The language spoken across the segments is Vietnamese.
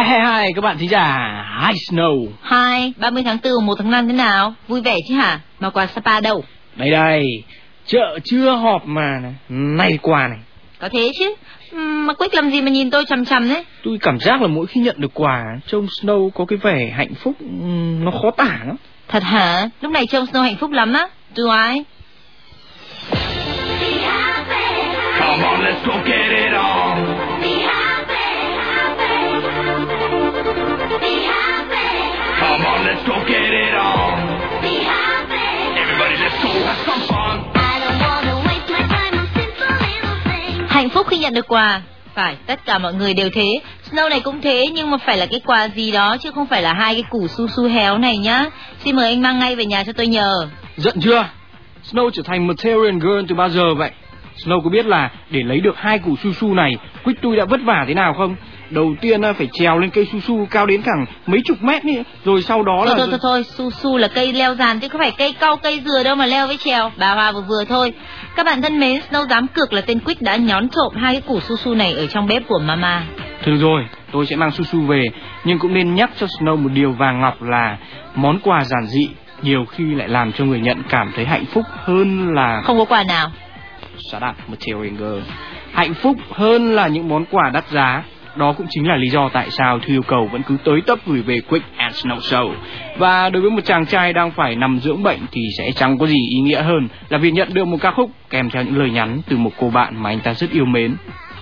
Hi hi hi các bạn thính giả Hi Snow Hi, 30 tháng 4 1 tháng 5 thế nào? Vui vẻ chứ hả? Mà quà Sapa đâu? Đây đây Chợ chưa họp mà này Này quà này Có thế chứ Mà Quyết làm gì mà nhìn tôi chằm chằm đấy Tôi cảm giác là mỗi khi nhận được quà Trông Snow có cái vẻ hạnh phúc Nó khó tả lắm Thật hả? Lúc này trông Snow hạnh phúc lắm á Do I? Come on, let's go get it on. Go get it on. Everybody, let's go have some fun. Hạnh phúc khi nhận được quà. Phải, tất cả mọi người đều thế. Snow này cũng thế Nhưng mà phải là cái quà gì đó Chứ không phải là hai cái củ su su héo này nhá. Xin mời anh mang ngay về nhà cho tôi nhờ. Giận chưa? Snow trở thành Material Girl từ bao giờ vậy? Snow có biết là để lấy được hai củ su su này Quick tôi đã vất vả thế nào không Đầu tiên phải trèo lên cây su su cao đến khoảng mấy chục mét nữa Rồi sau đó Thôi là thôi thôi thôi, su su là cây leo dàn chứ không phải cây cau cây dừa đâu mà leo với trèo. Bà Hoa vừa vừa thôi. Các bạn thân mến, Snow dám cược là tên Quick đã nhón trộm hai cái củ su su này ở trong bếp của Mama. Được rồi, tôi sẽ mang su su về Nhưng cũng nên nhắc cho Snow một điều vàng ngọc là Món quà giản dị Nhiều khi lại làm cho người nhận cảm thấy hạnh phúc hơn là Không có quà nào. Shut up, Material Girl Hạnh phúc hơn là những món quà đắt giá đó cũng chính là lý do tại sao thư yêu cầu vẫn cứ tới tấp gửi về Quick and Snow Show. Và đối với một chàng trai đang phải nằm dưỡng bệnh thì sẽ chẳng có gì ý nghĩa hơn là việc nhận được một ca khúc kèm theo những lời nhắn từ một cô bạn mà anh ta rất yêu mến.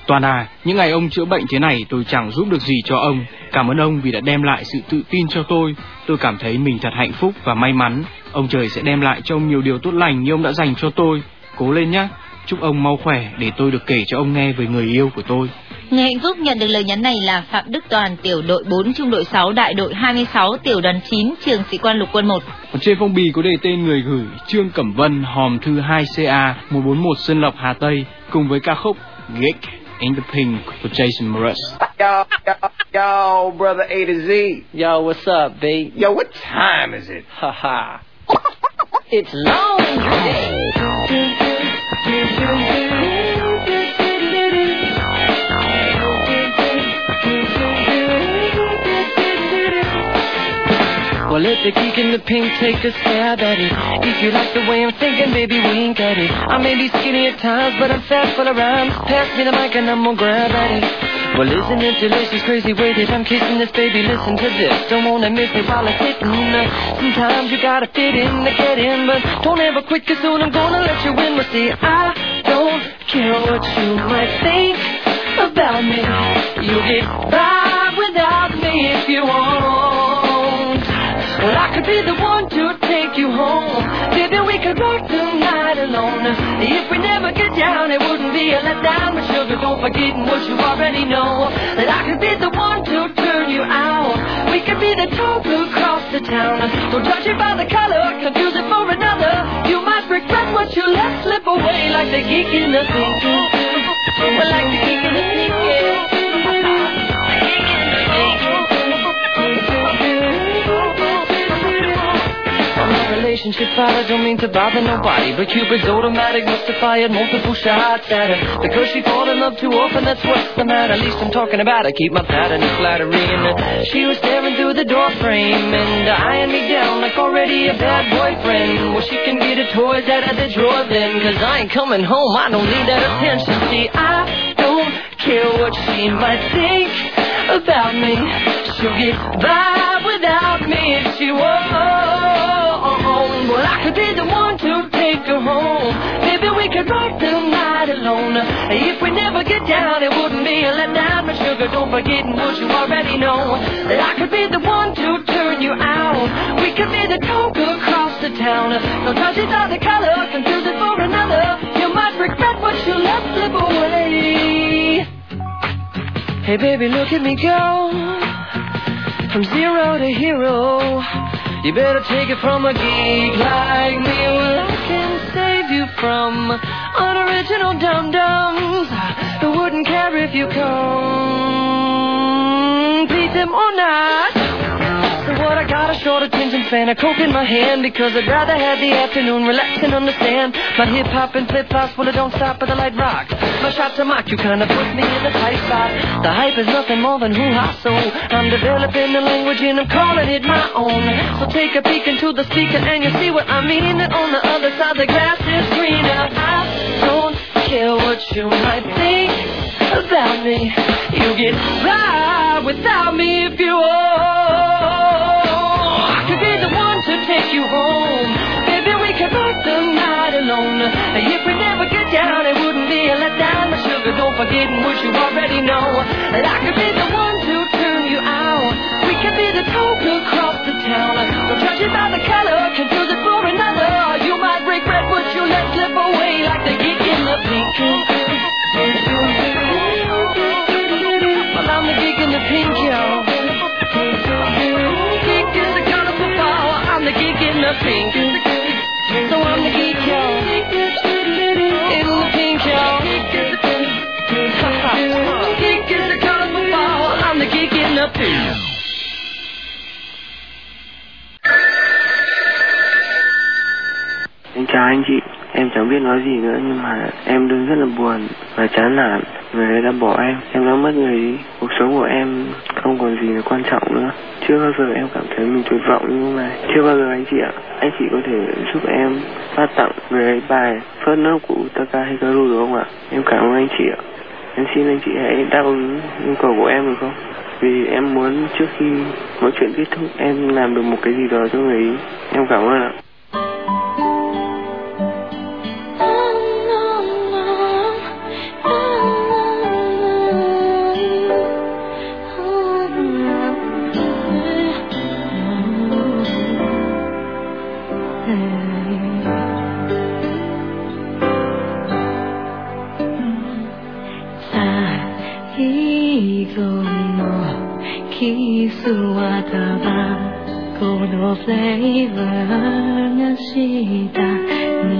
Toàn à, những ngày ông chữa bệnh thế này tôi chẳng giúp được gì cho ông. Cảm ơn ông vì đã đem lại sự tự tin cho tôi. Tôi cảm thấy mình thật hạnh phúc và may mắn. Ông trời sẽ đem lại cho ông nhiều điều tốt lành như ông đã dành cho tôi. Cố lên nhé. Chúc ông mau khỏe để tôi được kể cho ông nghe về người yêu của tôi. Người hạnh phúc nhận được lời nhắn này là Phạm Đức Toàn, tiểu đội 4, trung đội 6, đại đội 26, tiểu đoàn 9, trường sĩ quan lục quân 1. Còn trên phong bì có đề tên người gửi Trương Cẩm Vân, hòm thư 2CA 141 Xuân Lộc Hà Tây cùng với ca khúc Geek in the Pink của Jason Mraz. Yo, yo, yo, brother A to Z. Yo, what's up, B? Yo, what time is it? Haha. it's laundry day. Thank you. The geek in the pink take a stab at it. If you like the way I'm thinking, baby, wink at it. I may be skinny at times, but I'm fat full of rhymes. Pass me the mic and I'm gonna grab at it. Well, isn't it delicious, crazy way that I'm kissing this baby? Listen to this, don't wanna miss it while I'm sitting. Sometimes you gotta fit in to get in, but don't ever quit, cause soon I'm gonna let you win. Well, see, I don't care what you might think about me. You get by without me if you want. Well, I could be the one to take you home. Baby, we could rock the night alone. If we never get down, it wouldn't be a letdown. But sugar, don't forget what you already know. That I could be the one to turn you out. We could be the talk across the town. Don't judge it by the color, confuse it for another. You might regret what you let slip away, like the geek in the. Well, like the geek in the pink. Relationship I don't mean to bother nobody. But Cupid's automatic must have fired multiple shots at her. Because she fall in love too often, that's what's the matter. At least I'm talking about I keep my pattern of flattery And she was staring through the door frame And eyeing me down like already a bad boyfriend. Well, she can get her toys out of the drawer then Cause I ain't coming home, I don't need that attention. See, I don't care what she might think about me. She'll get by without me if she won't could be the one to take her home. Maybe we could rock the night alone. If we never get down, it wouldn't be a letdown. But sugar, don't forget what you already know. That I could be the one to turn you out. We could be the talk across the town. No touch it on the color, confuse it for another. You might regret what you let slip away. Hey, baby, look at me go. From zero to hero. You better take it from a geek like me. Well, I can save you from unoriginal dum-dums who wouldn't care if you come. Please him or not. What? I got a short attention span, a coke in my hand because I'd rather have the afternoon relax and understand. My hip hop and flip flops, well, it don't stop at the light rock. My shots are mock, you kinda put me in a tight spot. The hype is nothing more than hoo ha, so I'm developing the language and I'm calling it my own. So take a peek into the speaker and you'll see what I mean. On the other side, the grass is greener. I don't care what you might think about me. You get by without me if you want. Take you home. Maybe we could work the night alone. If we never get down, it wouldn't be a letdown. But sugar, don't forget what you already know. That I could be the one to turn you out. We could be the talk across the town. Don't judge it by the color, confuse it for another. You might regret what you let slip away, like the geek in the pink. Well, I'm the geek in the pink, yo. The pink. So I'm the geek, yo. In the pink, yo. Geek is the colorful flower. I'm the geek in the pink. Anh chị, em chẳng biết nói gì nữa nhưng mà em đang rất là buồn và chán nản. Người ấy đã bỏ em, em đã mất người đi. Cuộc sống của em không còn gì là quan trọng nữa. Chưa bao giờ em cảm thấy mình tuyệt vọng như thế này. Chưa bao giờ anh chị ạ. Anh chị có thể giúp em phát tặng người ấy bài First Love của Utaka Hikaru được không ạ? Em cảm ơn anh chị ạ. Em xin anh chị hãy đáp ứng nhu cầu của em được không? Vì em muốn trước khi mọi chuyện kết thúc em làm được một cái gì đó cho người ấy. Em cảm ơn ạ. 最後のキスはタバコのフレーバーがした苦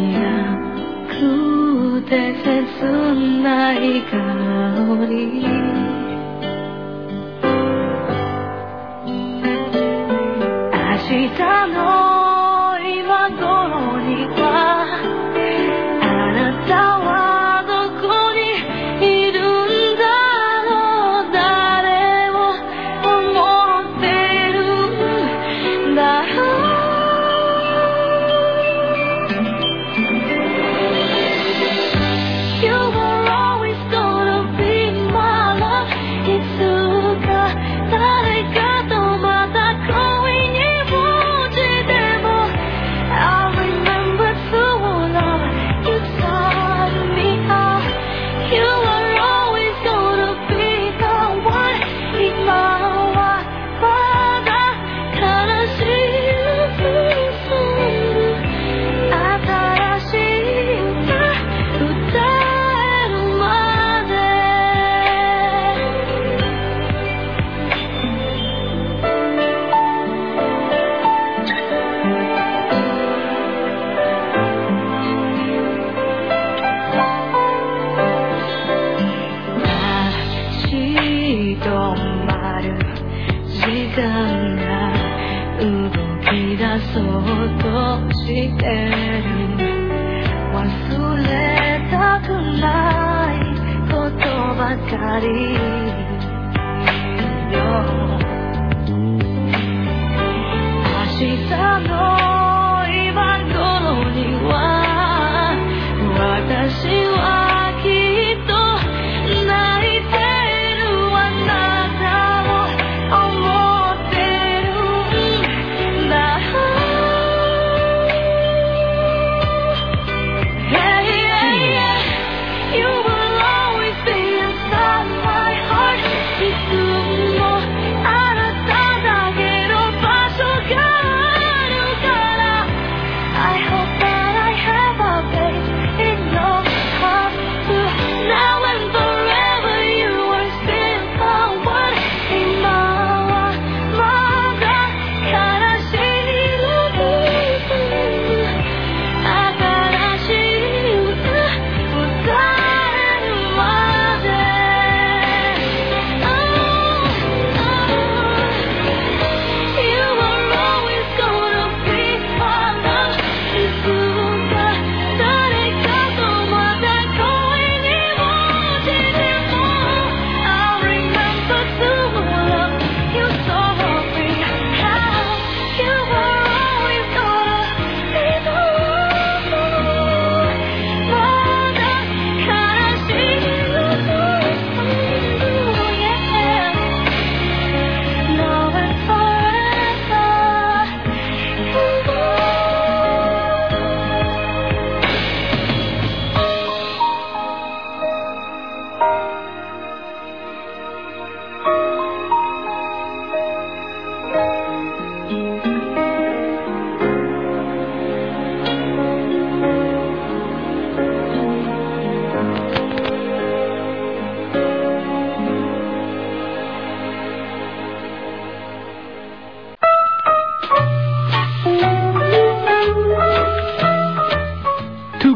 くて切ない香り。明日の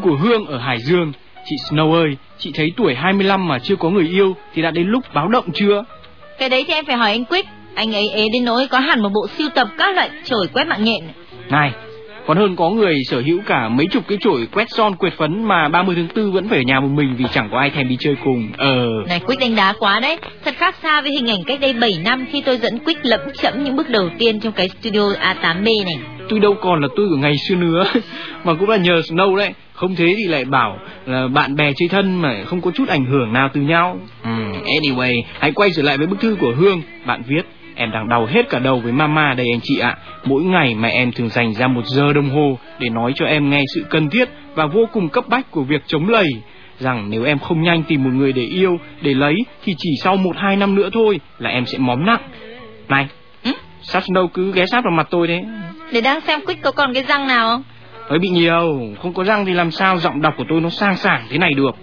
của Hương ở Hải Dương. Chị Snow ơi, chị thấy tuổi 25 mà chưa có người yêu thì đã đến lúc báo động chưa? Cái đấy thì em phải hỏi anh Quick. Anh ấy ế đến nỗi có hẳn một bộ sưu tập các loại chổi quét mạng nhện. Này, còn hơn có người sở hữu cả mấy chục cái chổi quét son quệt phấn mà 30 tháng 4 vẫn phải ở nhà một mình vì chẳng có ai thèm đi chơi cùng. Ờ. Này Quick đánh đá quá đấy. Thật khác xa với hình ảnh cách đây 7 năm khi tôi dẫn Quick lẫm chẫm những bước đầu tiên trong cái studio A8B này. Tôi đâu còn là tôi của ngày xưa nữa Mà cũng là nhờ Snow đấy Không thế thì lại bảo là bạn bè chơi thân Mà không có chút ảnh hưởng nào từ nhau. Hmm, Anyway, hãy quay trở lại với bức thư của Hương. Bạn viết Em đang đau hết cả đầu với mama đây anh chị ạ. Mỗi ngày mà em thường dành ra một giờ đồng hồ Để nói cho em nghe sự cần thiết Và vô cùng cấp bách của việc chống lầy. Rằng nếu em không nhanh tìm một người để yêu Để lấy Thì chỉ sau một hai năm nữa thôi Là em sẽ móm nặng. Này Ừ? Sao Snow cứ ghé sát vào mặt tôi đấy. Để đang xem Quick có còn cái răng nào không? Hơi bị nhiều, không có răng thì làm sao giọng đọc của tôi nó sang sảng thế này được.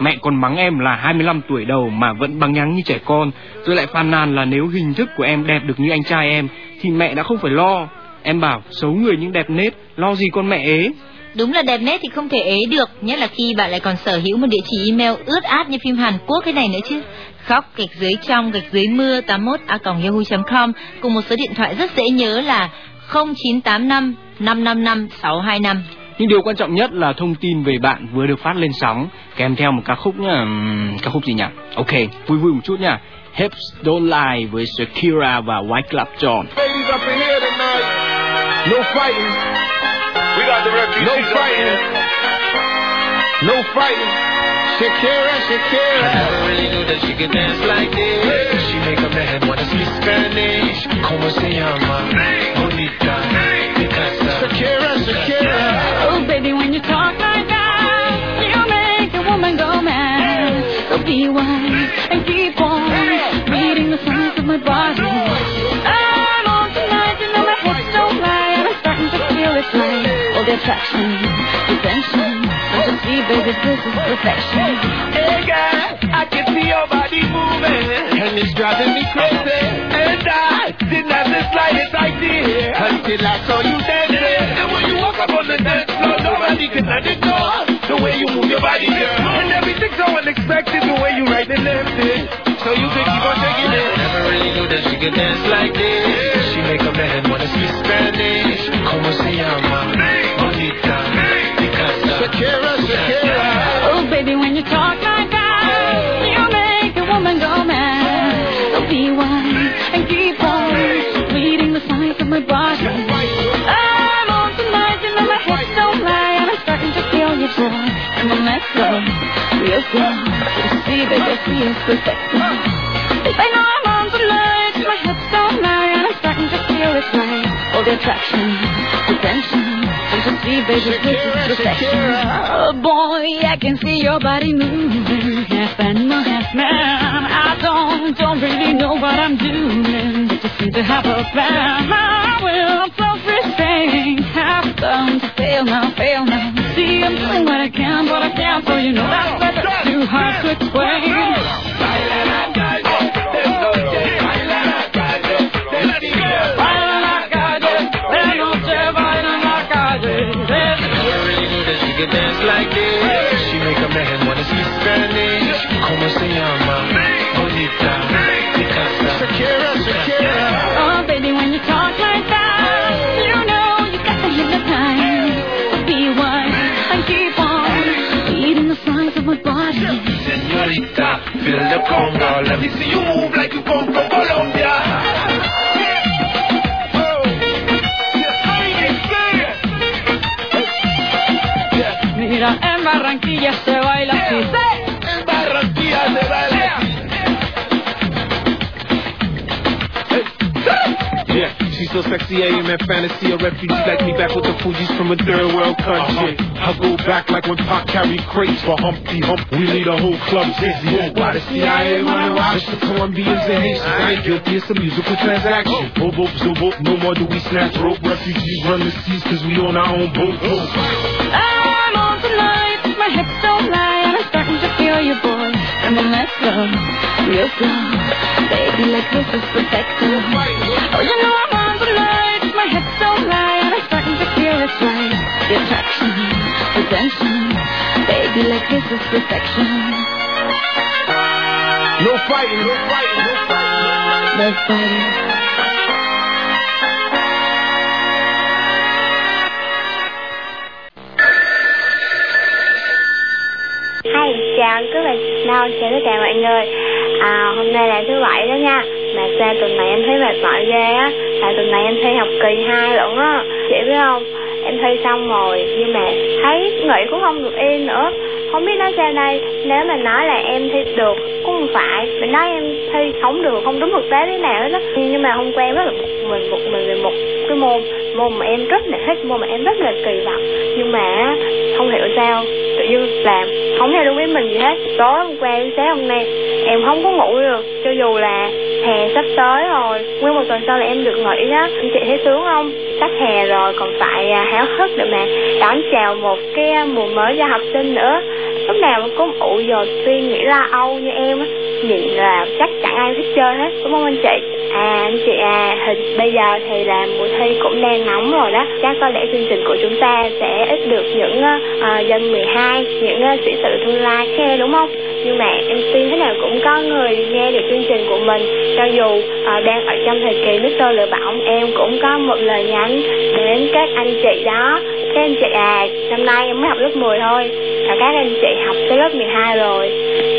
Mẹ còn mắng em là 25 tuổi đầu mà vẫn bằng nhắng như trẻ con, tôi lại phàn nàn là nếu hình thức của em đẹp được như anh trai em, thì mẹ đã không phải lo. Em bảo xấu người nhưng đẹp nết, lo gì con mẹ ế. Đúng là đẹp nét thì không thể ế được, nhất là khi bạn lại còn sở hữu một địa chỉ email ướt át như phim Hàn Quốc thế này nữa chứ. Khóc gạch dưới trong gạch dưới mưa 81 a yahoo.com cùng một số điện thoại rất dễ nhớ là 0985 555 625. Nhưng điều quan trọng nhất là thông tin về bạn vừa được phát lên sóng, kèm theo một ca khúc nhá, Ừm, ca khúc gì nhỉ? Ok, vui vui một chút nha. Hips Don't Lie với Shakira và White Club John. Ladies up in here tonight. No fighting. We got the refugees No fighting. No fighting. Shakira, Shakira. never really knew that she could dance like this. She make a man wanna speak Spanish. Como se llama? Bonita. Shakira, Shakira. Oh, baby, when you talk like that, you make a woman go mad. So be wise and keep on reading the signs of my body. I'm on tonight, you know my hips don't lie, and I'm starting to feel it's right. All the attraction, the tension. Don't see, baby, this is perfection. Hey girl, I can see your body moving, and it's driving me crazy. And I didn't have the slightest idea until I saw you dancing. And when you walk up on the dance floor, nobody can ignore the way you move your body, girl. And everything's so unexpected, the way you right and left it. So you can keep on taking it. Never really knew that she could dance like this. She make a man wanna speak Spanish. Como se llama? Bonita. Picasa. Shakira, Shakira. Oh, baby, when you talk like my body. I'm on tonight, you know my hips don't lie, and I'm starting to feel your joy. And then let's go, real slow. You see, baby, I see it's perfect. I know I'm on tonight, my hips don't lie, and I'm starting to feel it's right. All the attraction, the tension. Don't you see, baby, this is perfection. Oh boy, I can see your body moving, half animal, half man. I don't, don't really know what I'm doing, just seem to have a plan. I will self-restraint, have done to fail now, fail now. See, I'm doing what I can, but I can't, so you know that's that's too hard to explain. Knew she dance like this. She make a man wanna speak Spanish. Como se llama? Bonita. Picasa. Shakira, Shakira. Oh, baby, when you talk like that, you know you got to hypnotize. So be wise and keep on reading the signs of my body. Señorita, feel the conga. Let me see you move like you come from Mira, en Barranquilla se baila así. En Barranquilla se baila. Yeah, she's so sexy, I am in fantasy. A refugee like me back with the Fuji's from a third world country. Uh-huh. I go back like when Pac carried crates for Humpty Hump. We lead a whole club dizzy. Oh, why the CIA wanna watch the Colombians and Haitians? I ain't guilty, it's a musical transaction. Oh. Bobo, zobo, no more do we snatch rope. Refugees run the seas cause we on our own boat. I'm on tonight, my hips don't lie, and I'm starting to feel you, boy. And then let's go, real slow. Baby, like this is perfect. Oh, you know I'm on tonight, my hips don't lie, and I'm starting to feel it's right. The attraction, attention. Baby, like this is perfection. No fighting, no fighting, no fighting. No fighting. Chào. Các bạn Snow, chào tất cả mọi người. À, Hôm nay là thứ bảy đó nha. Mà sao tuần này em thấy mệt mỏi ghê á. Tại tuần này em thi học kỳ hai lận á. Chị biết không, em thi xong rồi Nhưng mà thấy nghỉ cũng không được yên nữa. Không biết nói sao đây. Nếu mà nói là em thi được cũng không phải. Mình nói em thi không được, không đúng thực tế thế nào hết á. Nhưng mà hôm qua em rất là bực mình Bực mình về một cái môn. Môn mà em rất là thích, môn mà em rất là kỳ vọng. Nhưng mà không hiểu sao tự dưng làm không theo đúng với mình gì hết. Tối hôm qua đến sáng hôm nay em không có ngủ được. Cho dù là hè sắp tới rồi nguyên một tuần sau là em được nghỉ đó anh chị thấy sướng không? Sắp hè rồi còn phải à, háo hức để mà đón chào một cái à, mùa mới cho học sinh nữa lúc nào mà có ụ giờ suy nghĩ la âu như em á nhìn là chắc chẳng ai thích chơi hết đúng không anh chị? À anh chị à hình bây giờ thì là mùa thi cũng đang nóng rồi đó. Chắc có lẽ chương trình của chúng ta sẽ ít được những uh, dân 12 những uh, sĩ tử tương lai khe đúng không? Nhưng mà em tin thế nào cũng có người nghe được chương trình của mình. Cho dù uh, đang ở trong thời kỳ nước sôi lửa bỏng em cũng có một lời nhắn đến các anh chị đó. Các anh chị à năm nay em mới học lớp 10 thôi và các anh chị học tới lớp 12 rồi.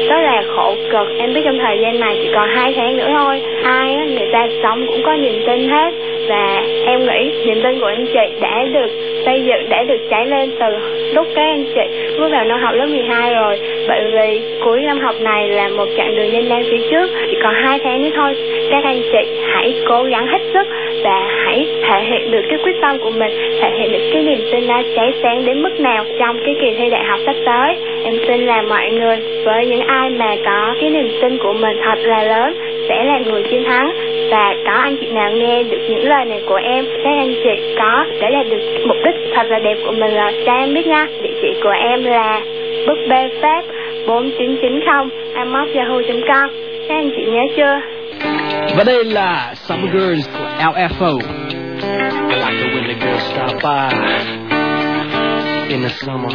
Rất là khổ cực. Em biết trong thời gian này chỉ còn hai tháng nữa thôi. Ai á, người ta sống cũng có niềm tin hết và em nghĩ niềm tin của anh chị đã được xây dựng, đã được cháy lên từ lúc các anh chị bước vào năm học lớp 12 rồi. Bởi vì cuối năm học này là một chặng đường nhanh nan phía trước. Chỉ còn hai tháng nữa thôi. Các anh chị hãy cố gắng hết sức và hãy thể hiện được cái quyết tâm của mình, thể hiện được cái niềm tin đã cháy sáng đến mức nào trong cái kỳ thi đại học sắp tới. Em tin là mọi người, với những ai mà có cái niềm tin của mình thật là lớn sẽ là người chiến thắng và có anh chị nào nghe được những lời này của em các anh chị có để đạt được mục đích thật là đẹp của mình rồi cho em biết nha địa chỉ của em là búp bê pháp 4990 amosyahoo.com các anh chị nhớ chưa Và đây là Summer Girls của LFO. I like it when the girls stop by in the summer.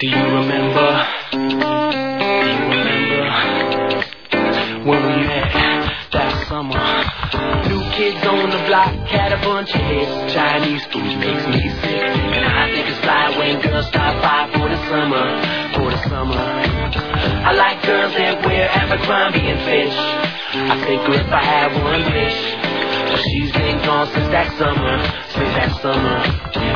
Do you remember? New kids on the block had a bunch of hits. Chinese food makes me sick, and I think it's fly when girls stop by for the summer, for the summer. I like girls that wear Abercrombie and Fitch. I think if I had one wish. She's been gone since that summer, since that summer.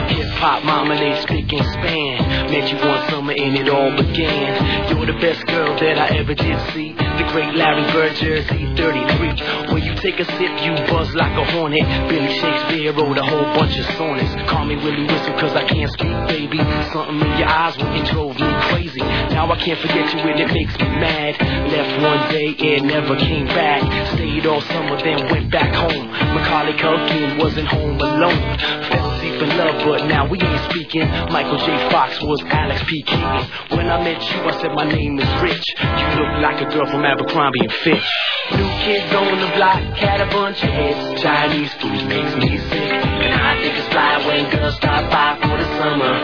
Hip hop mama, they speak and span. Met you one summer and it all began. You're the best girl that I ever did see. The great Larry Bird, Jersey 33. When you take a sip, you buzz like a hornet. Billy Shakespeare wrote a whole bunch of sonnets. Call me Willie Whistle cause I can't speak, baby. Something in your eyes when it drove me crazy. Now I can't forget you and it makes me mad. Left one day and never came back. Stayed all summer, then went back home. Macaulay Culkin wasn't home alone. Fell deep in love, but now we ain't speaking. Michael J. Fox was Alex P. Keaton. When I met you, I said my name is Rich. You look like a girl from Abercrombie and Fitch. New kids on the block had a bunch of hits. Chinese food makes me sick. And I think it's fly when girls stop by for the summer,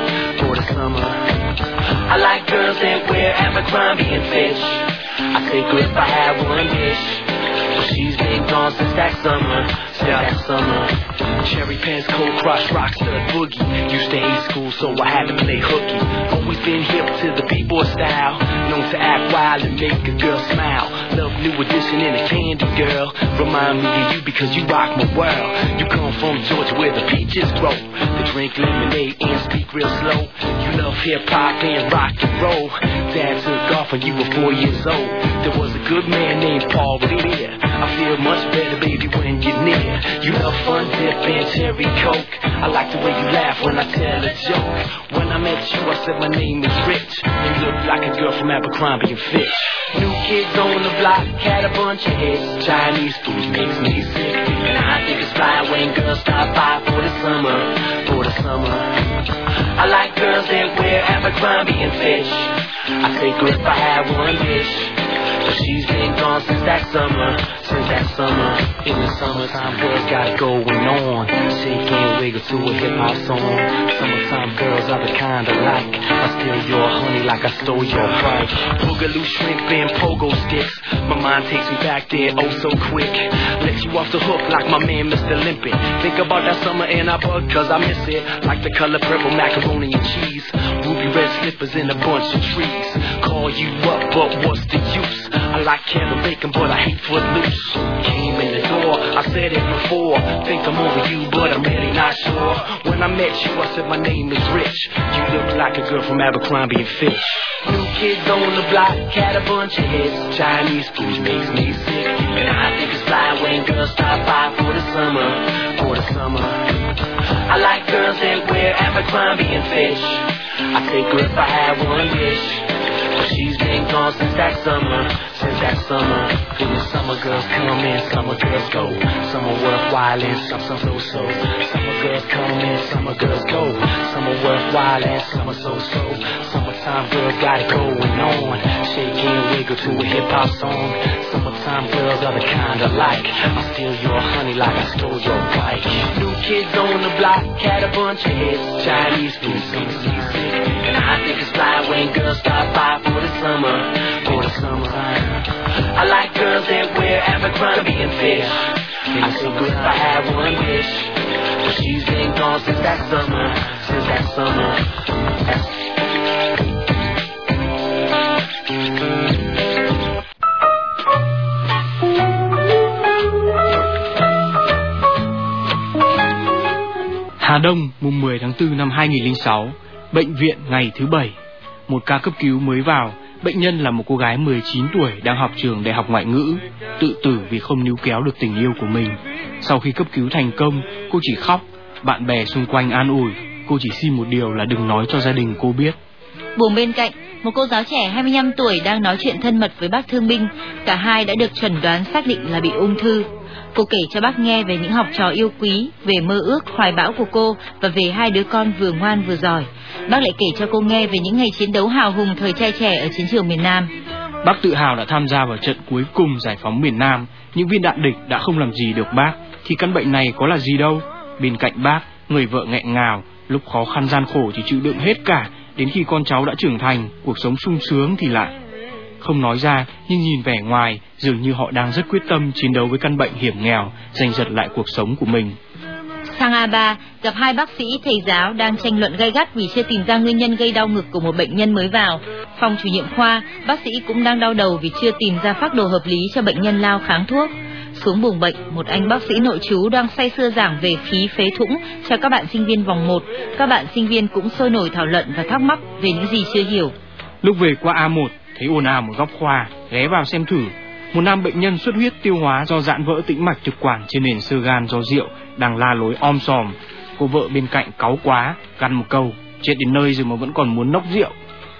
for the summer. I like girls that wear Abercrombie and Fitch. I think if I had one wish. She's been gone since that summer, since that summer. Cherry pants, cold crush, to stud boogie. Used to hate school, so I had to play hooky. Always been hip to the b-boy style. Known to act wild and make a girl smile. Love new edition in a candy girl. Remind me of you because you rock my world. You come from Georgia where the peaches grow. They drink lemonade and speak real slow. You love hip hop and rock and roll. Dad took off when you were four years old. There was a good man named Paul Revere. I feel much better, baby, when you're near. You love fun dip and cherry coke. I like the way you laugh when I tell a joke. When I met you, I said my name is Rich. You look like a girl from Abercrombie and Fitch. New kids on the block had a bunch of hits. Chinese food makes me sick. And I think it's fly when girls stop by for the summer, for the summer. I like girls that wear Abercrombie and Fitch. I take think if I had one wish. She's been gone since that summer, since that summer. In the summertime, girls got it going on. Shake and wiggle to a hip hop song. Summertime girls are the kind I like. I steal your honey like I stole your bike. Boogaloo shrimp and pogo sticks. My mind takes me back there oh so quick. Let you off the hook like my man Mr. Limpin. Think about that summer and I bug cause I miss it. Like the color purple macaroni and cheese. Ruby red slippers in a bunch of trees. Call you up, but what's the use? I like candle bacon, but I hate footloose. Came in the door, I said it before. Think I'm over you, but I'm really not sure. When I met you, I said my name is Rich. You look like a girl from Abercrombie and Fitch. New kids on the block, had a bunch of hits. Chinese food makes me sick. And I think it's fly when girls stop by for the summer, for the summer. I like girls that wear Abercrombie and Fitch. I take her if I had one wish. She's been gone since that summer, since that summer. When the summer girls come in, summer girls go. Are worthwhile and some some so so. Summer girls come in, summer girls go. Are worthwhile and are so so. Summertime girls got it going on. Shake and wiggle to a hip hop song. Summertime girls are the kind I like. I steal your honey like I stole your bike. Kids on the block had a bunch of hits. Chinese food. And I think it's fly when girls stop by for the summer, for the summertime. I like girls that wear Abercrombie and Fitch. I think if I had one wish, but she's been gone since that summer, since that summer. That's Hà Đông, mùng 10 tháng 4 năm 2006, bệnh viện ngày thứ bảy. Một ca cấp cứu mới vào, bệnh nhân là một cô gái 19 tuổi đang học trường đại học ngoại ngữ, tự tử vì không níu kéo được tình yêu của mình. Sau khi cấp cứu thành công, cô chỉ khóc, bạn bè xung quanh an ủi, cô chỉ xin một điều là đừng nói cho gia đình cô biết. Buồng bên cạnh, một cô giáo trẻ 25 tuổi đang nói chuyện thân mật với bác thương binh. Cả hai đã được chẩn đoán xác định là bị ung thư. Cô kể cho bác nghe về những học trò yêu quý, về mơ ước hoài bão của cô và về hai đứa con vừa ngoan vừa giỏi. Bác lại kể cho cô nghe về những ngày chiến đấu hào hùng thời trai trẻ ở chiến trường miền Nam. Bác tự hào đã tham gia vào trận cuối cùng giải phóng miền Nam, những viên đạn địch đã không làm gì được bác, thì căn bệnh này có là gì đâu. Bên cạnh bác, người vợ nghẹn ngào, lúc khó khăn gian khổ thì chịu đựng hết cả, đến khi con cháu đã trưởng thành, cuộc sống sung sướng thì lại. Không nói ra, nhưng nhìn vẻ ngoài, dường như họ đang rất quyết tâm chiến đấu với căn bệnh hiểm nghèo, giành giật lại cuộc sống của mình. Sang A3 gặp hai bác sĩ thầy giáo đang tranh luận gay gắt vì chưa tìm ra nguyên nhân gây đau ngực của một bệnh nhân mới vào. Phòng chủ nhiệm khoa, bác sĩ cũng đang đau đầu vì chưa tìm ra phác đồ hợp lý cho bệnh nhân lao kháng thuốc. Xuống buồng bệnh, một anh bác sĩ nội trú đang say sưa giảng về khí phế thủng cho các bạn sinh viên vòng 1. Các bạn sinh viên cũng sôi nổi thảo luận và thắc mắc về những gì chưa hiểu. Lúc về qua A1, thấy ồn ào một góc khoa, ghé vào xem thử. Một nam bệnh nhân xuất huyết tiêu hóa do giãn vỡ tĩnh mạch thực quản trên nền sơ gan do rượu đang la lối om sòm. Cô vợ bên cạnh cáu quá, gằn một câu, chết đến nơi rồi mà vẫn còn muốn nốc rượu.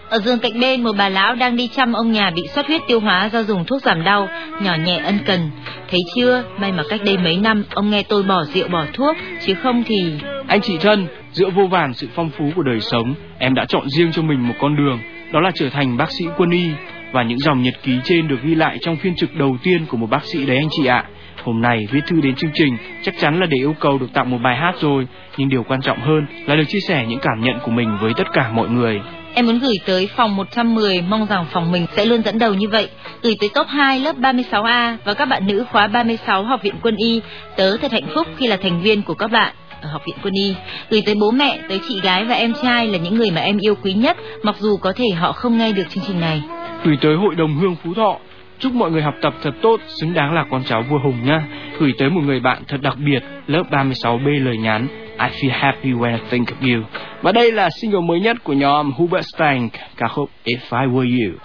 Ở giường cạnh bên, một bà lão đang đi chăm ông nhà bị xuất huyết tiêu hóa do dùng thuốc giảm đau, nhỏ nhẹ ân cần. Thấy chưa, may mà cách đây mấy năm ông nghe tôi bỏ rượu bỏ thuốc, chứ không thì... Anh chị thân, giữa vô vàn sự phong phú của đời sống, em đã chọn riêng cho mình một con đường, đó là trở thành bác sĩ quân y. Và những dòng nhật ký trên được ghi lại trong phiên trực đầu tiên của một bác sĩ đấy anh chị ạ. Hôm nay viết thư đến chương trình chắc chắn là để yêu cầu được tặng một bài hát rồi, nhưng điều quan trọng hơn là được chia sẻ những cảm nhận của mình với tất cả mọi người. Em muốn gửi tới phòng 110, mong rằng phòng mình sẽ luôn dẫn đầu như vậy. Gửi tới top 2 lớp 36A và các bạn nữ khóa 36 Học viện Quân y. Tớ thật hạnh phúc khi là thành viên của các bạn ở Học viện Quân y. Gửi tới bố mẹ, tới chị gái và em trai là những người mà em yêu quý nhất, mặc dù có thể họ không nghe được chương trình này. Gửi tới Hội đồng Hương Phú Thọ, chúc mọi người học tập thật tốt, xứng đáng là con cháu vua Hùng nha Gửi tới một người bạn thật đặc biệt, lớp 36B lời nhắn, I feel happy when I think of you. Và đây là single mới nhất của nhóm Hubert Stank, ca khúc If I Were You.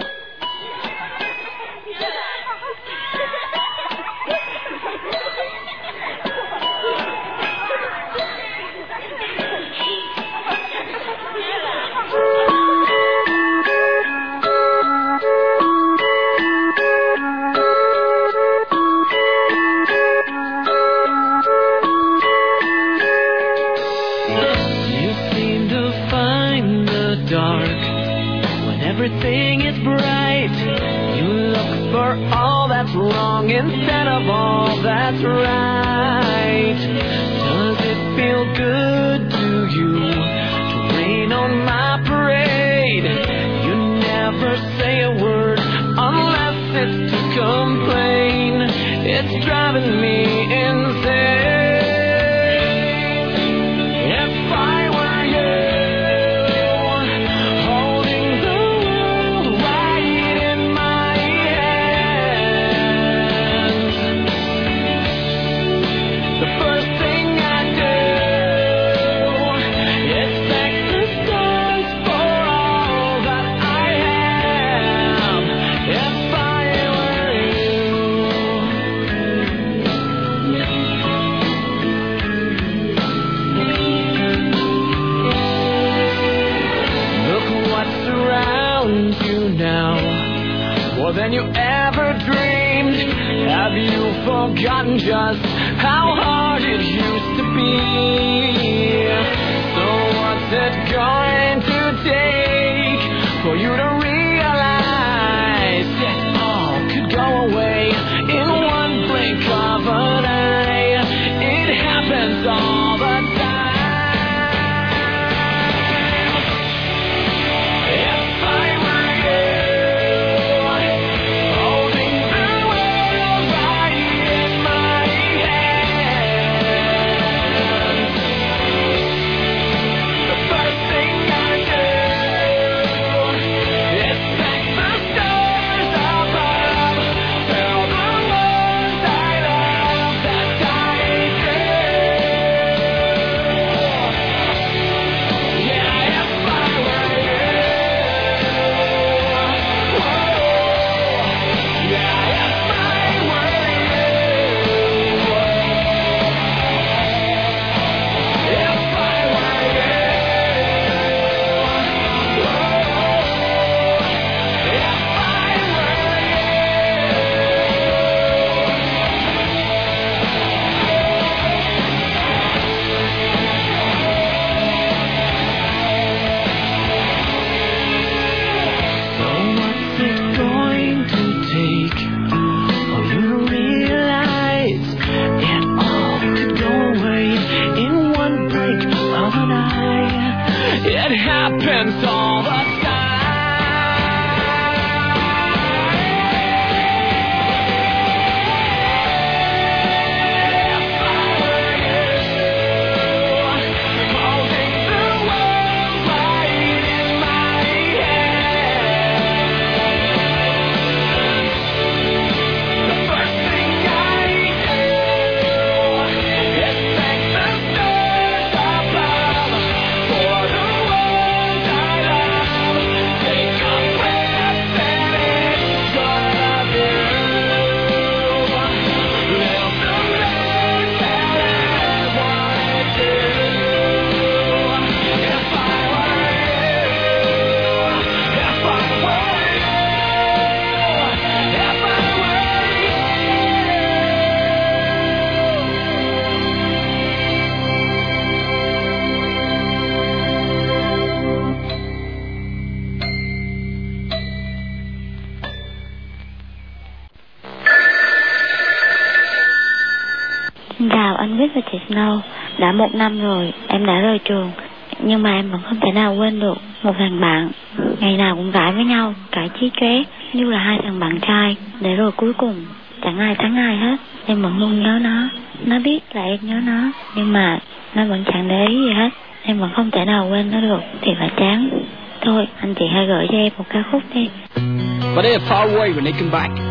biết chị Snow. Đã một năm rồi, em đã rời trường, nhưng mà em vẫn không thể nào quên được một thằng bạn. Ngày nào cũng cãi với nhau, cãi chí chóe như là hai thằng bạn trai. Để rồi cuối cùng, chẳng ai thắng ai hết. Em vẫn luôn nhớ nó. Nó biết là em nhớ nó, nhưng mà nó vẫn chẳng để ý gì hết. Em vẫn không thể nào quên nó được, thì phải chán. Thôi, anh chị hãy gửi cho em một ca khúc đi. But they'll far away when they come back.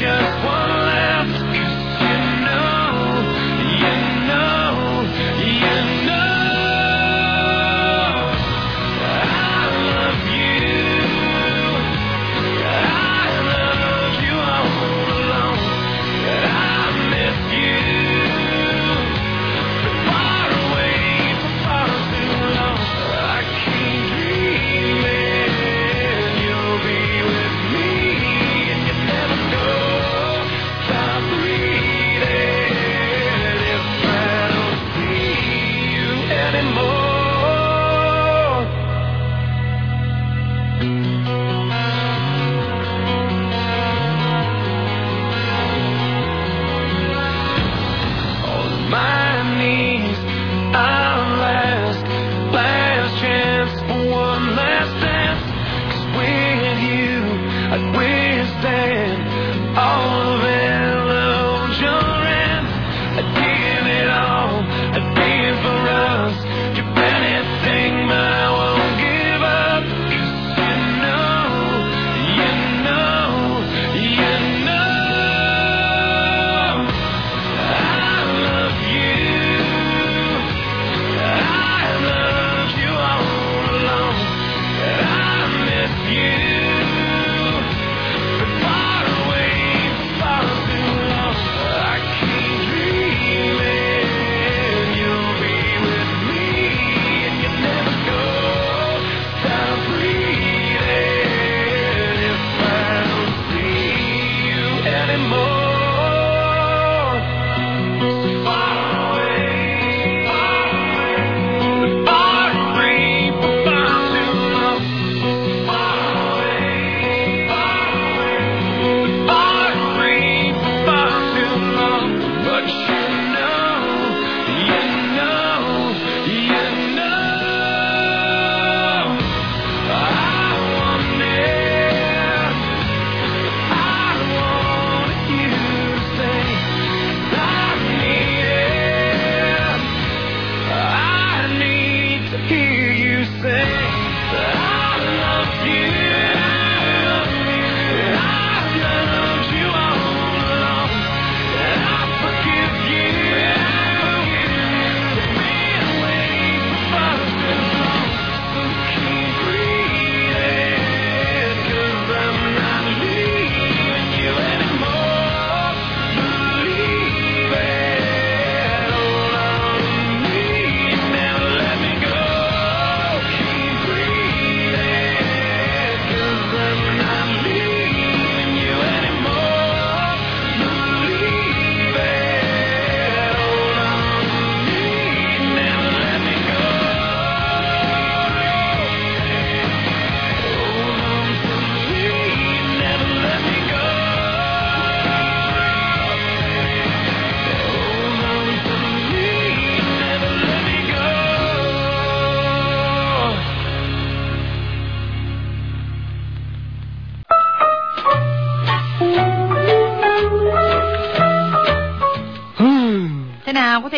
just one.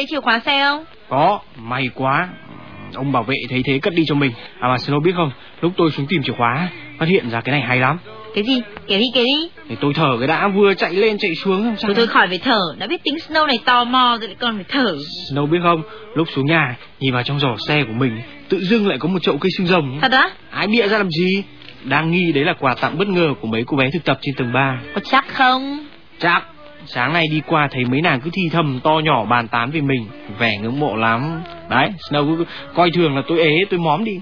Thấy chìa khóa xe không? Có, may quá. Ông bảo vệ thấy thế cất đi cho mình. À mà Snow biết không, lúc tôi xuống tìm chìa khóa, phát hiện ra cái này hay lắm. Cái gì? Kể đi, kể đi. Thì tôi thở cái đã vừa chạy lên chạy xuống làm sao? Thôi thôi khỏi phải thở, đã biết tính Snow này tò mò rồi lại còn phải thở. Snow biết không, lúc xuống nhà, nhìn vào trong giỏ xe của mình, tự dưng lại có một chậu cây xương rồng. Thật á? Ai bịa ra làm gì? Đang nghi đấy là quà tặng bất ngờ của mấy cô bé thực tập trên tầng 3. Có chắc không? Chắc. Sáng nay đi qua thấy mấy nàng cứ thi thầm to nhỏ bàn tán về mình, vẻ ngưỡng mộ lắm. Đấy, Snow cứ coi thường là tôi ế, tôi móm đi.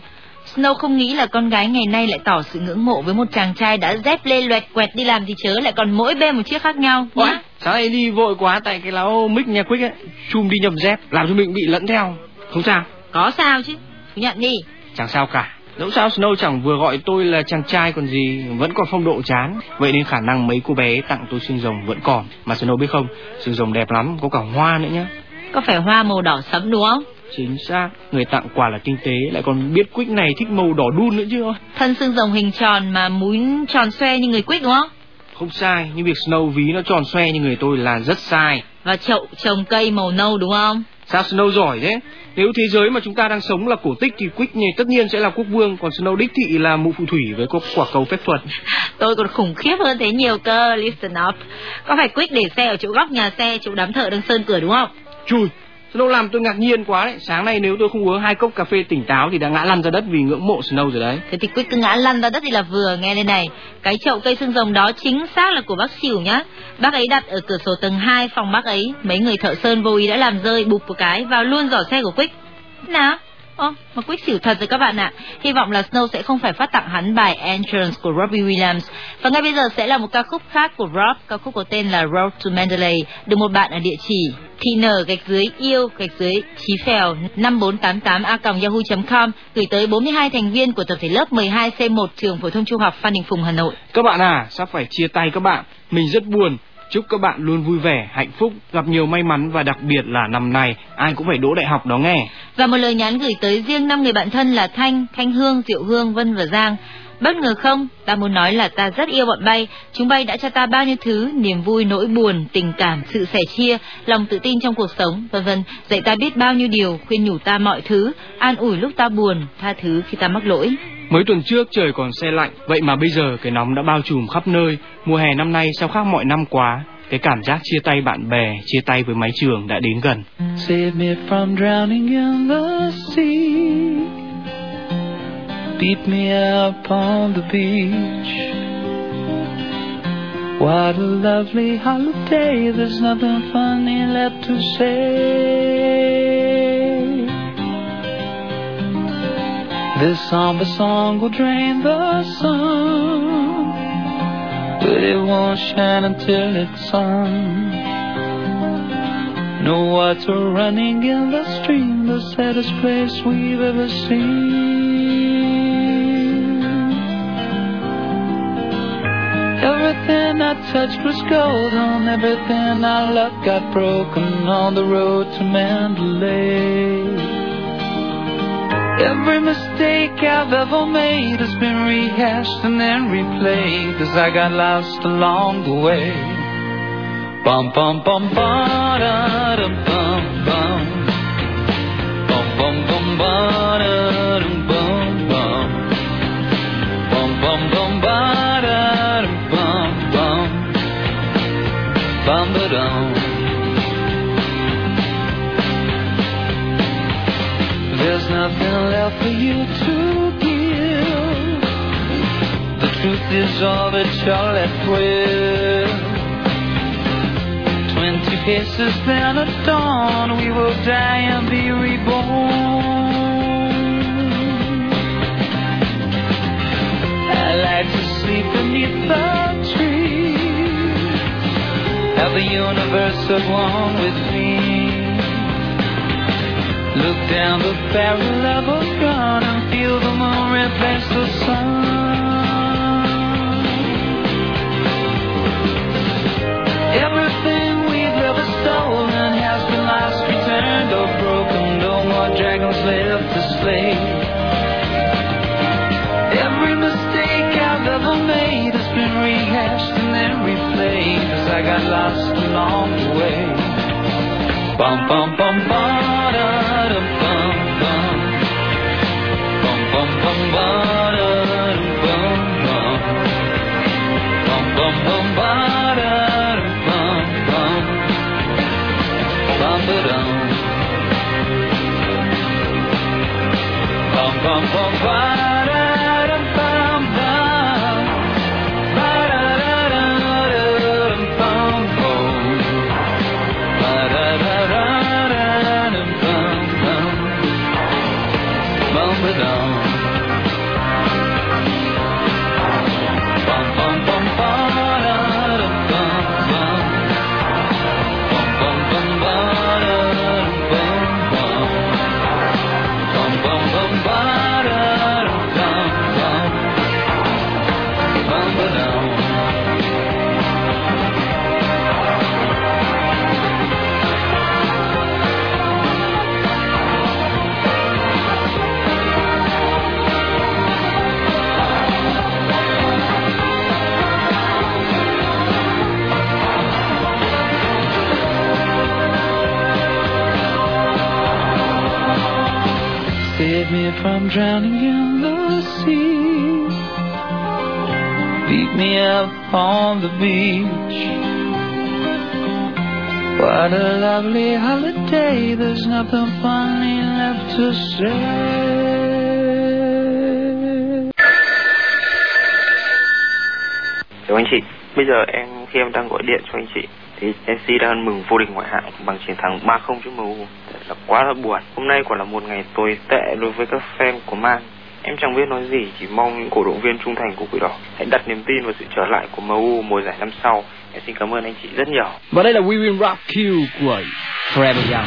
Snow không nghĩ là con gái ngày nay lại tỏ sự ngưỡng mộ với một chàng trai đã dép lê loẹt quẹt đi làm thì chớ lại còn mỗi bên một chiếc khác nhau nhá. sáng nay đi vội quá tại cái láo mic nhà Quick ấy, chum đi nhầm dép, làm cho mình bị lẫn theo. Không sao, Có sao chứ? Nhận đi. chẳng sao cả. Dẫu sao Snow chẳng vừa gọi tôi là chàng trai còn gì, vẫn còn phong độ chán. Vậy nên khả năng mấy cô bé tặng tôi xương rồng vẫn còn. Mà Snow biết không, xương rồng đẹp lắm, có cả hoa nữa nhá. Có phải hoa màu đỏ sẫm đúng không? Chính xác, người tặng quà là tinh tế, lại còn biết Quick này thích màu đỏ đun nữa chứ. Thân xương rồng hình tròn mà múi tròn xoe như người quýt đúng không? Không sai, nhưng việc Snow ví nó tròn xoe như người tôi là rất sai. Và chậu trồng cây màu nâu đúng không? Sao Snow giỏi thế? Nếu thế giới mà chúng ta đang sống là cổ tích thì Quick này tất nhiên sẽ là quốc vương, còn Snow đích thị là mụ phù thủy với có quả cầu phép thuật. Tôi còn khủng khiếp hơn thế nhiều cơ, listen up. Có phải quýt để xe ở chỗ góc nhà xe, chỗ đám thợ đang sơn cửa đúng không? Chùi, Snow làm tôi ngạc nhiên quá đấy. Sáng nay nếu tôi không uống hai cốc cà phê tỉnh táo thì đã ngã lăn ra đất vì ngưỡng mộ Snow rồi đấy. Thế thì quyết cứ ngã lăn ra đất thì là vừa, nghe đây này. Cái chậu cây xương rồng đó chính xác là của bác xỉu nhá. Bác ấy đặt ở cửa sổ tầng 2 phòng bác ấy. Mấy người thợ sơn vô ý đã làm rơi bụp một cái vào luôn giỏ xe của quyết. Nào? Ồ, mà Quick xỉu thật rồi các bạn ạ. Hy vọng là Snow sẽ không phải phát tặng hắn bài Entrance của Robbie Williams. Và ngay bây giờ sẽ là một ca khúc khác của Rob, ca khúc có tên là Road to Mandalay, được một bạn ở địa chỉ tn nở gạch dưới yêu gạch dưới chí phèo 5488 a yahoo.com gửi tới 42 thành viên của tập thể lớp 12C1 trường phổ thông trung học Phan Đình Phùng Hà Nội. Các bạn à, sắp phải chia tay các bạn. Mình rất buồn. Chúc các bạn luôn vui vẻ, hạnh phúc, gặp nhiều may mắn và đặc biệt là năm nay ai cũng phải đỗ đại học đó nghe. Và một lời nhắn gửi tới riêng năm người bạn thân là Thanh, Thanh Hương, Diệu Hương, Vân và Giang. Bất ngờ không, ta muốn nói là ta rất yêu bọn bay. Chúng bay đã cho ta bao nhiêu thứ, niềm vui, nỗi buồn, tình cảm, sự sẻ chia, lòng tự tin trong cuộc sống, vân vân. Dạy ta biết bao nhiêu điều, khuyên nhủ ta mọi thứ, an ủi lúc ta buồn, tha thứ khi ta mắc lỗi. Mới tuần trước trời còn xe lạnh, vậy mà bây giờ cái nóng đã bao trùm khắp nơi. Mùa hè năm nay sao khác mọi năm quá. Cái cảm giác chia tay bạn bè, chia tay với mái trường đã đến gần. Save me from drowning in the sea. Beat me up on the beach. What a lovely holiday. There's nothing funny left to say. This somber song will drain the sun, but it won't shine until it's sung. No water running in the stream, the saddest place we've ever seen. Everything I touched was golden, everything I loved got broken on the road to Mandalay. Every mistake I've ever made has been rehashed and then replayed as I got lost along the way. Bum bum bum ba da bum. Bum nothing left for you to give. The truth is all that you're left with. Twenty paces then at dawn, we will die and be reborn. I like to sleep beneath the trees, have the universe at one with me. Look down the barrel of a gun and feel the moon replace the sun. Everything we've ever stolen has been lost, returned, or broken. No more dragons left to slay. Every mistake I've ever made has been rehashed and then replayed as I got lost along the way. Bum bum bum ba-da-dum bum bum. Bum bum bum ba-da-dum bum bum. Bum bum bum ba-da-dum bum bum. Bum ba-dum. Bum bum bum ba-da-dum Save me from drowning in the sea. Beat me up on the beach. What a lovely holiday. There's nothing funny left to say. Chào anh chị, bây giờ em khi em đang gọi điện cho anh chị thì MC đang mừng vô địch ngoại hạng bằng chiến thắng 3-0 trước MU. Là quá là buồn. Hôm nay quả là một ngày tồi tệ đối với các fan của Man. Em chẳng biết nói gì, chỉ mong những cổ động viên trung thành của Quỷ Đỏ hãy đặt niềm tin vào sự trở lại của MU mùa giải năm sau. Em xin cảm ơn anh chị rất nhiều. Và đây là We Will Rock Q của Forever Young.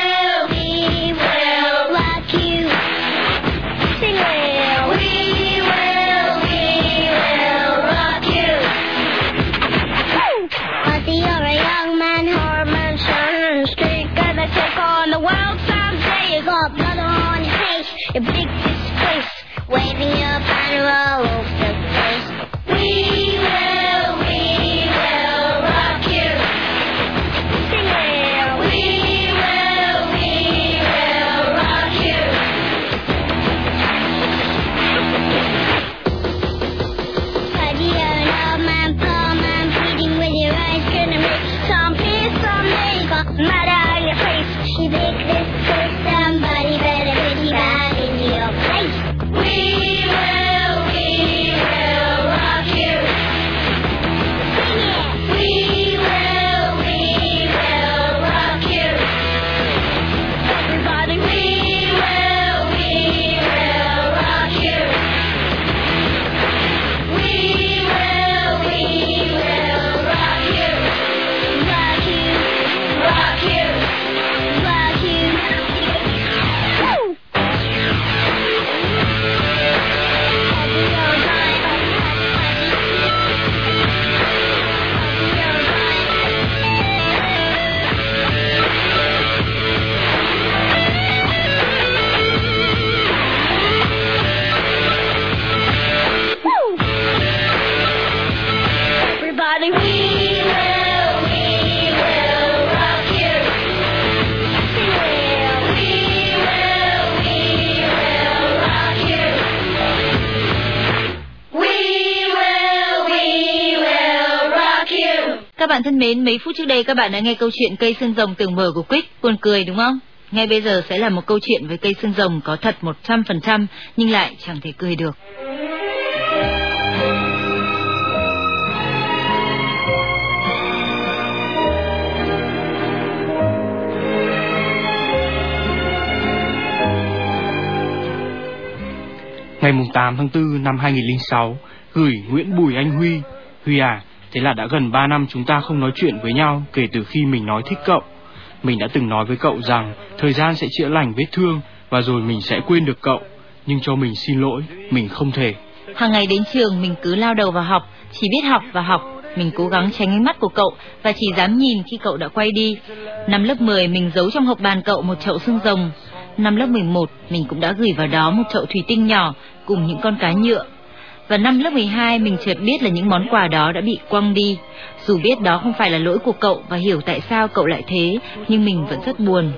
a big disgrace, waving your banner all bạn thân mến, mấy phút trước đây các bạn đã nghe câu chuyện cây xương rồng tưởng mở của Quick, buồn cười đúng không? Ngay bây giờ sẽ là một câu chuyện với cây xương rồng có thật 100% nhưng lại chẳng thể cười được. Ngày 8 tháng 4 năm 2006, gửi Nguyễn Bùi Anh Huy. Huy à, thế là đã gần 3 năm chúng ta không nói chuyện với nhau kể từ khi mình nói thích cậu. Mình đã từng nói với cậu rằng thời gian sẽ chữa lành vết thương và rồi mình sẽ quên được cậu. Nhưng cho mình xin lỗi, mình không thể. Hàng ngày đến trường mình cứ lao đầu vào học, chỉ biết học và học. Mình cố gắng tránh ánh mắt của cậu và chỉ dám nhìn khi cậu đã quay đi. Năm lớp 10 mình giấu trong hộp bàn cậu một chậu xương rồng. Năm lớp 11 mình cũng đã gửi vào đó một chậu thủy tinh nhỏ cùng những con cá nhựa. Và năm lớp 12 mình chợt biết là những món quà đó đã bị quăng đi. Dù biết đó không phải là lỗi của cậu và hiểu tại sao cậu lại thế, nhưng mình vẫn rất buồn.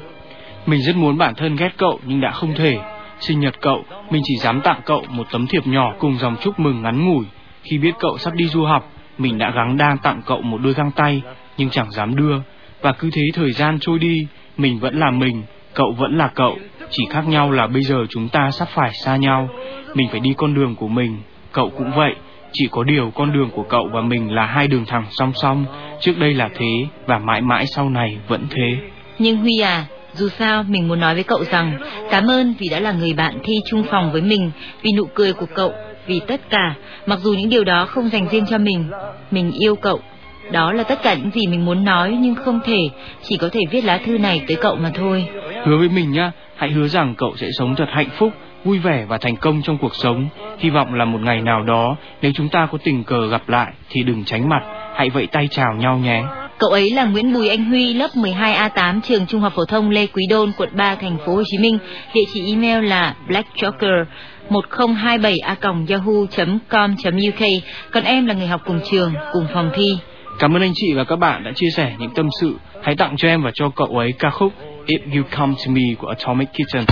Mình rất muốn bản thân ghét cậu nhưng đã không thể. Sinh nhật cậu, mình chỉ dám tặng cậu một tấm thiệp nhỏ cùng dòng chúc mừng ngắn ngủi. Khi biết cậu sắp đi du học, mình đã gắng đang tặng cậu một đôi găng tay, nhưng chẳng dám đưa. Và cứ thế thời gian trôi đi, mình vẫn là mình, cậu vẫn là cậu. Chỉ khác nhau là bây giờ chúng ta sắp phải xa nhau. Mình phải đi con đường của mình, cậu cũng vậy. Chỉ có điều con đường của cậu và mình là hai đường thẳng song song. Trước đây là thế và mãi mãi sau này vẫn thế. Nhưng Huy à, dù sao mình muốn nói với cậu rằng cảm ơn vì đã là người bạn thi chung phòng với mình, vì nụ cười của cậu, vì tất cả, mặc dù những điều đó không dành riêng cho mình. Mình yêu cậu. Đó là tất cả những gì mình muốn nói nhưng không thể, chỉ có thể viết lá thư này tới cậu mà thôi. Hứa với mình nhá, hãy hứa rằng cậu sẽ sống thật hạnh phúc, vui vẻ và thành công trong cuộc sống. Hy vọng là một ngày nào đó, nếu chúng ta có tình cờ gặp lại thì đừng tránh mặt, hãy vẫy tay chào nhau nhé. Cậu ấy là Nguyễn Bùi Anh Huy, lớp 12A8, trường Trung học phổ thông Lê Quý Đôn, quận 3, thành phố Hồ Chí Minh. Địa chỉ email là blackjoker 1027a.yahoo.com.uk. Còn em là người học cùng trường, cùng phòng thi. Cảm ơn anh chị và các bạn đã chia sẻ những tâm sự. Hãy tặng cho em và cho cậu ấy ca khúc If You Come To Me của Atomic Kitten.